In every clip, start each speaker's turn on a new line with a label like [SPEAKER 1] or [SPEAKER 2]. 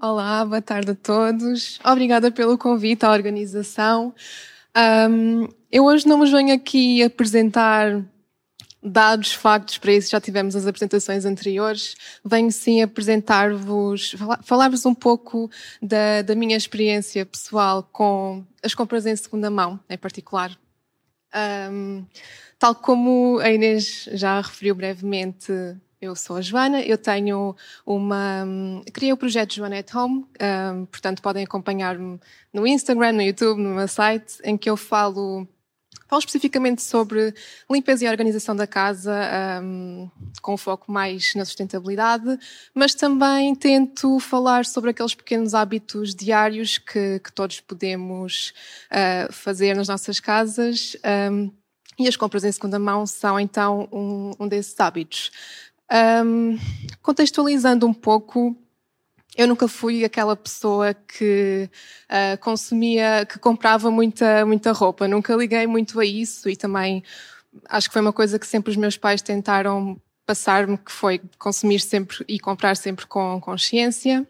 [SPEAKER 1] Olá, boa tarde a todos. Obrigada pelo convite à organização. Um, eu hoje não vos venho aqui apresentar dados, factos, para isso já tivemos as apresentações anteriores. Venho sim apresentar-vos, falar-vos um pouco da, da, minha experiência pessoal com as compras em segunda mão, em particular. Um, tal como a Inês já referiu brevemente, eu sou a Joana, eu tenho uma. Criei o projeto Joana at Home, um, portanto podem acompanhar-me no Instagram, no YouTube, no meu site, em que eu falo. Falo especificamente sobre limpeza e organização da casa, um, com foco mais na sustentabilidade, mas também tento falar sobre aqueles pequenos hábitos diários que, que todos podemos uh, fazer nas nossas casas. Um, e as compras em segunda mão são então um, um desses hábitos. Um, contextualizando um pouco, eu nunca fui aquela pessoa que uh, consumia, que comprava muita, muita roupa. Nunca liguei muito a isso e também acho que foi uma coisa que sempre os meus pais tentaram passar-me, que foi consumir sempre e comprar sempre com consciência.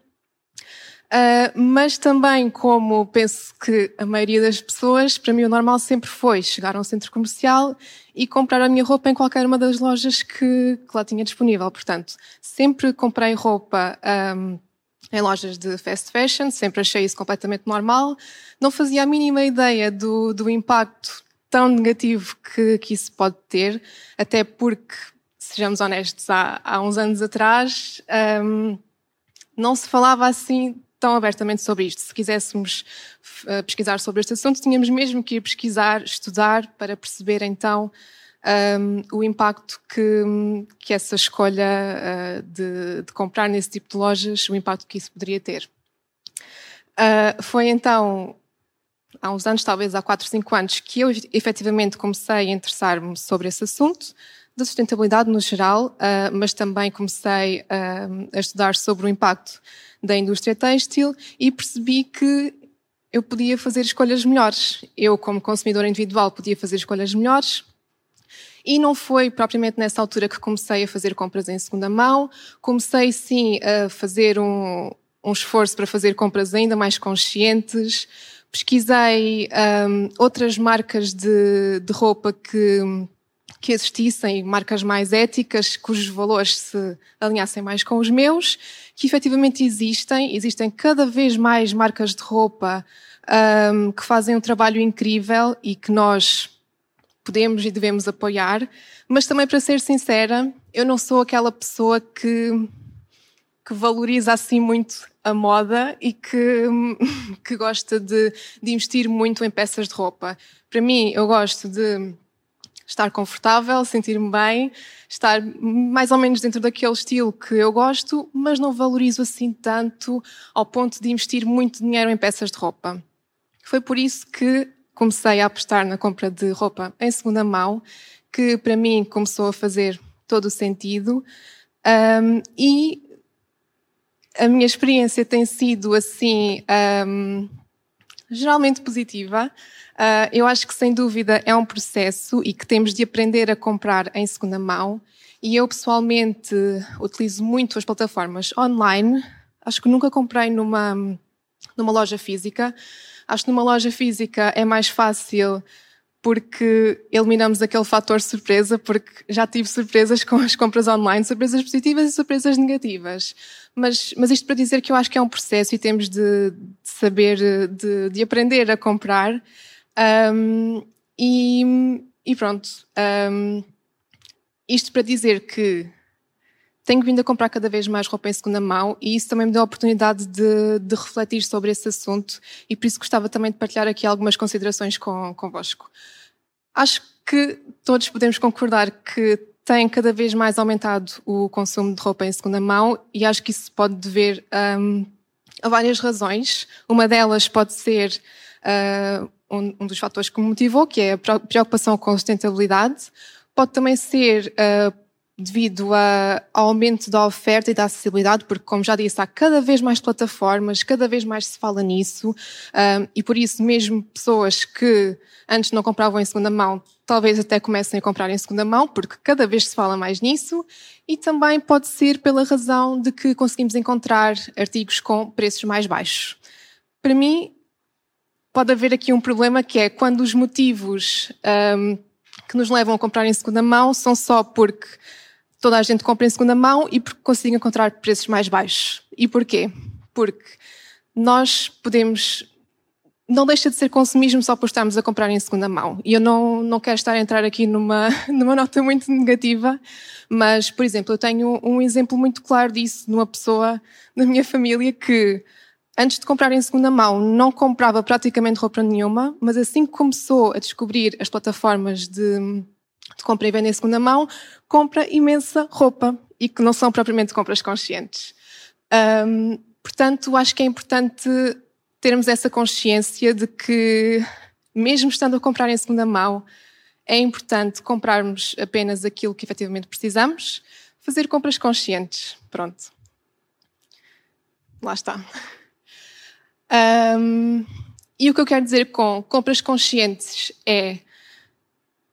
[SPEAKER 1] Uh, mas também, como penso que a maioria das pessoas, para mim o normal sempre foi chegar a um centro comercial e comprar a minha roupa em qualquer uma das lojas que, que lá tinha disponível. Portanto, sempre comprei roupa um, em lojas de fast fashion, sempre achei isso completamente normal. Não fazia a mínima ideia do, do impacto tão negativo que, que isso pode ter, até porque, sejamos honestos, há, há uns anos atrás um, não se falava assim tão abertamente sobre isto. Se quiséssemos uh, pesquisar sobre este assunto, tínhamos mesmo que ir pesquisar, estudar, para perceber então um, o impacto que, que essa escolha uh, de, de, comprar nesse tipo de lojas, o impacto que isso poderia ter. Uh, foi então, há uns anos, talvez há 4, 5 anos, que eu efetivamente comecei a interessar-me sobre esse assunto, da sustentabilidade no geral, uh, mas também comecei a estudar sobre o impacto da indústria têxtil e percebi que eu podia fazer escolhas melhores. Eu, como consumidora individual, podia fazer escolhas melhores. E não foi propriamente nessa altura que comecei a fazer compras em segunda mão. Comecei, sim, a fazer um, um esforço para fazer compras ainda mais conscientes. Pesquisei um, outras marcas de, de roupa que que existissem marcas mais éticas, cujos valores se alinhassem mais com os meus, que efetivamente existem, existem cada vez mais marcas de roupa um, que fazem um trabalho incrível e que nós podemos e devemos apoiar, mas também para ser sincera, eu não sou aquela pessoa que, que valoriza assim muito a moda e que, que gosta de, de investir muito em peças de roupa. Para mim, eu gosto de estar confortável, sentir-me bem, estar mais ou menos dentro daquele estilo que eu gosto, mas não valorizo assim tanto ao ponto de investir muito dinheiro em peças de roupa. Foi por isso que comecei a apostar na compra de roupa em segunda mão, que para mim começou a fazer todo o sentido. Um, e a minha experiência tem sido assim, um, geralmente positiva. Uh, eu acho que sem dúvida é um processo e que temos de aprender a comprar em segunda mão. E eu pessoalmente utilizo muito as plataformas online. Acho que nunca comprei numa, numa loja física. Acho que numa loja física é mais fácil porque eliminamos aquele fator surpresa, porque já tive surpresas com as compras online, surpresas positivas e surpresas negativas. Mas, mas isto para dizer que eu acho que é um processo e temos de, de saber, de, de aprender a comprar um, e, e, pronto. Um, isto para dizer que tenho vindo a comprar cada vez mais roupa em segunda mão e isso também me deu a oportunidade de, de, refletir sobre esse assunto e por isso gostava também de partilhar aqui algumas considerações com, convosco. Acho que todos podemos concordar que tem cada vez mais aumentado o consumo de roupa em segunda mão e acho que isso pode dever um, a várias razões. Uma delas pode ser uh, um, um, dos fatores que me motivou, que é a preocupação com a sustentabilidade. Pode também ser uh, devido a, ao aumento da oferta e da acessibilidade, porque, como já disse, há cada vez mais plataformas, cada vez mais se fala nisso, um, e por isso mesmo pessoas que antes não compravam em segunda mão, talvez até comecem a comprar em segunda mão, porque cada vez se fala mais nisso, e também pode ser pela razão de que conseguimos encontrar artigos com preços mais baixos. Para mim, pode haver aqui um problema que é quando os motivos um, que nos levam a comprar em segunda mão são só porque toda a gente compra em segunda mão e porque consigo encontrar preços mais baixos. E porquê? Porque nós podemos. Não deixa de ser consumismo só por estarmos a comprar em segunda mão. E eu não, não quero estar a entrar aqui numa, numa nota muito negativa, mas, por exemplo, eu tenho um exemplo muito claro disso numa pessoa na minha família que, antes de comprar em segunda mão, não comprava praticamente roupa nenhuma, mas assim que começou a descobrir as plataformas de de compra e venda em segunda mão, compra imensa roupa e que não são propriamente compras conscientes. Um, portanto, acho que é importante termos essa consciência de que, mesmo estando a comprar em segunda mão, é importante comprarmos apenas aquilo que efetivamente precisamos, fazer compras conscientes. Pronto. Lá está. Um, e o que eu quero dizer com compras conscientes é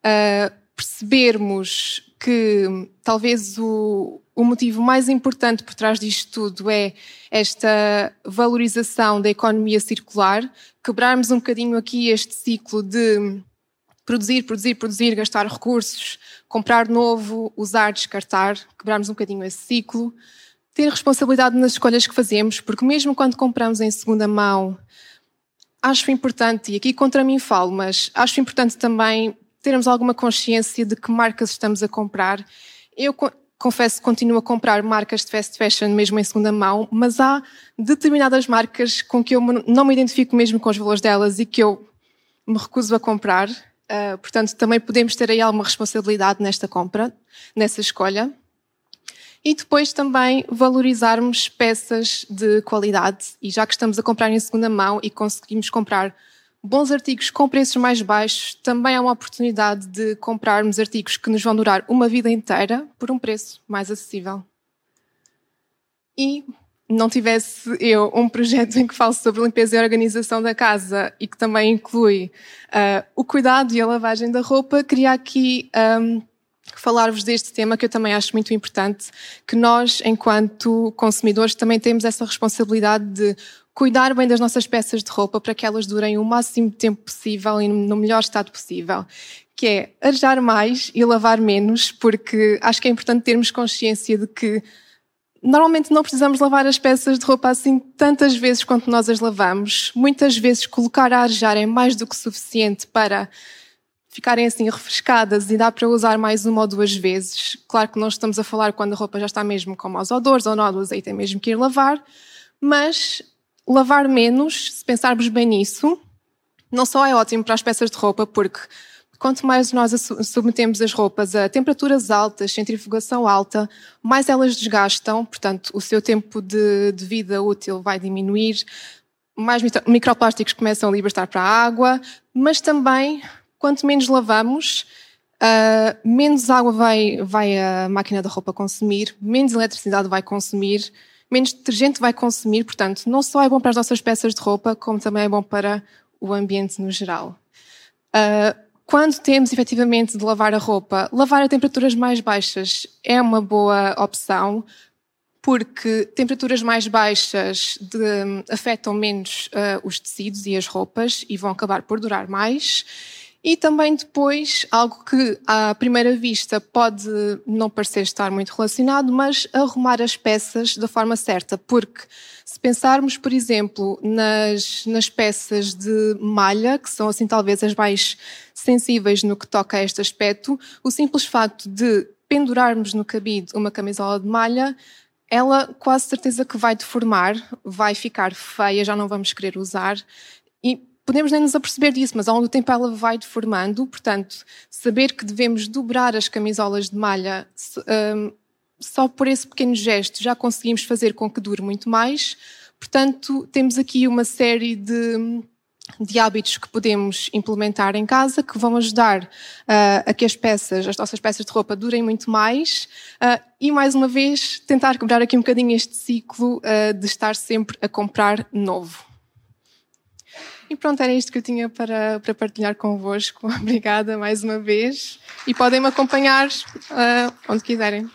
[SPEAKER 1] uh, percebermos que talvez o, o motivo mais importante por trás disto tudo é esta valorização da economia circular, quebrarmos um bocadinho aqui este ciclo de produzir, produzir, produzir, gastar recursos, comprar novo, usar, descartar, quebrarmos um bocadinho esse ciclo, ter responsabilidade nas escolhas que fazemos, porque mesmo quando compramos em segunda mão, acho importante, e aqui contra mim falo, mas acho importante também termos alguma consciência de que marcas estamos a comprar. Eu confesso que continuo a comprar marcas de fast fashion mesmo em segunda mão, mas há determinadas marcas com que eu não me identifico mesmo com os valores delas e que eu me recuso a comprar. Uh, portanto, também podemos ter aí alguma responsabilidade nesta compra, nessa escolha. E depois também valorizarmos peças de qualidade. E já que estamos a comprar em segunda mão e conseguimos comprar bons artigos com preços mais baixos, também é uma oportunidade de comprarmos artigos que nos vão durar uma vida inteira por um preço mais acessível. E não tivesse eu um projeto em que falo sobre limpeza e organização da casa e que também inclui uh, o cuidado e a lavagem da roupa, queria aqui um, falar-vos deste tema que eu também acho muito importante, que nós, enquanto consumidores, também temos essa responsabilidade de cuidar bem das nossas peças de roupa para que elas durem o máximo tempo possível e no melhor estado possível. Que é arejar mais e lavar menos, porque acho que é importante termos consciência de que normalmente não precisamos lavar as peças de roupa assim tantas vezes quanto nós as lavamos. Muitas vezes colocar a arejar é mais do que suficiente para ficarem assim refrescadas e dá para usar mais uma ou duas vezes. Claro que não estamos a falar quando a roupa já está mesmo com maus odores ou nódulos, aí tem mesmo que ir lavar, mas lavar menos, se pensarmos bem nisso, não só é ótimo para as peças de roupa, porque quanto mais nós submetemos as roupas a temperaturas altas, centrifugação alta, mais elas desgastam, portanto, o seu tempo de, de vida útil vai diminuir, mais microplásticos começam a libertar para a água, mas também, quanto menos lavamos, uh, menos água vai, vai a máquina da roupa consumir, menos eletricidade vai consumir, menos detergente vai consumir, portanto, não só é bom para as nossas peças de roupa, como também é bom para o ambiente no geral. Uh, quando temos efetivamente de lavar a roupa, lavar a temperaturas mais baixas é uma boa opção, porque temperaturas mais baixas de, afetam menos uh, os tecidos e as roupas e vão acabar por durar mais. E também depois, algo que à primeira vista pode não parecer estar muito relacionado, mas arrumar as peças da forma certa, porque se pensarmos, por exemplo, nas, nas peças de malha, que são assim talvez as mais sensíveis no que toca a este aspecto, o simples facto de pendurarmos no cabide uma camisola de malha ela quase certeza que vai deformar, vai ficar feia, já não vamos querer usar. E podemos nem nos aperceber disso, mas ao longo do tempo ela vai deformando, portanto, saber que devemos dobrar as camisolas de malha um, só por esse pequeno gesto já conseguimos fazer com que dure muito mais. Portanto, temos aqui uma série de de hábitos que podemos implementar em casa que vão ajudar uh, a que as peças, as nossas peças de roupa durem muito mais uh, e mais uma vez tentar quebrar aqui um bocadinho este ciclo uh, de estar sempre a comprar novo. E pronto, era isto que eu tinha para, para partilhar convosco. Obrigada mais uma vez. E podem me acompanhar uh, onde quiserem.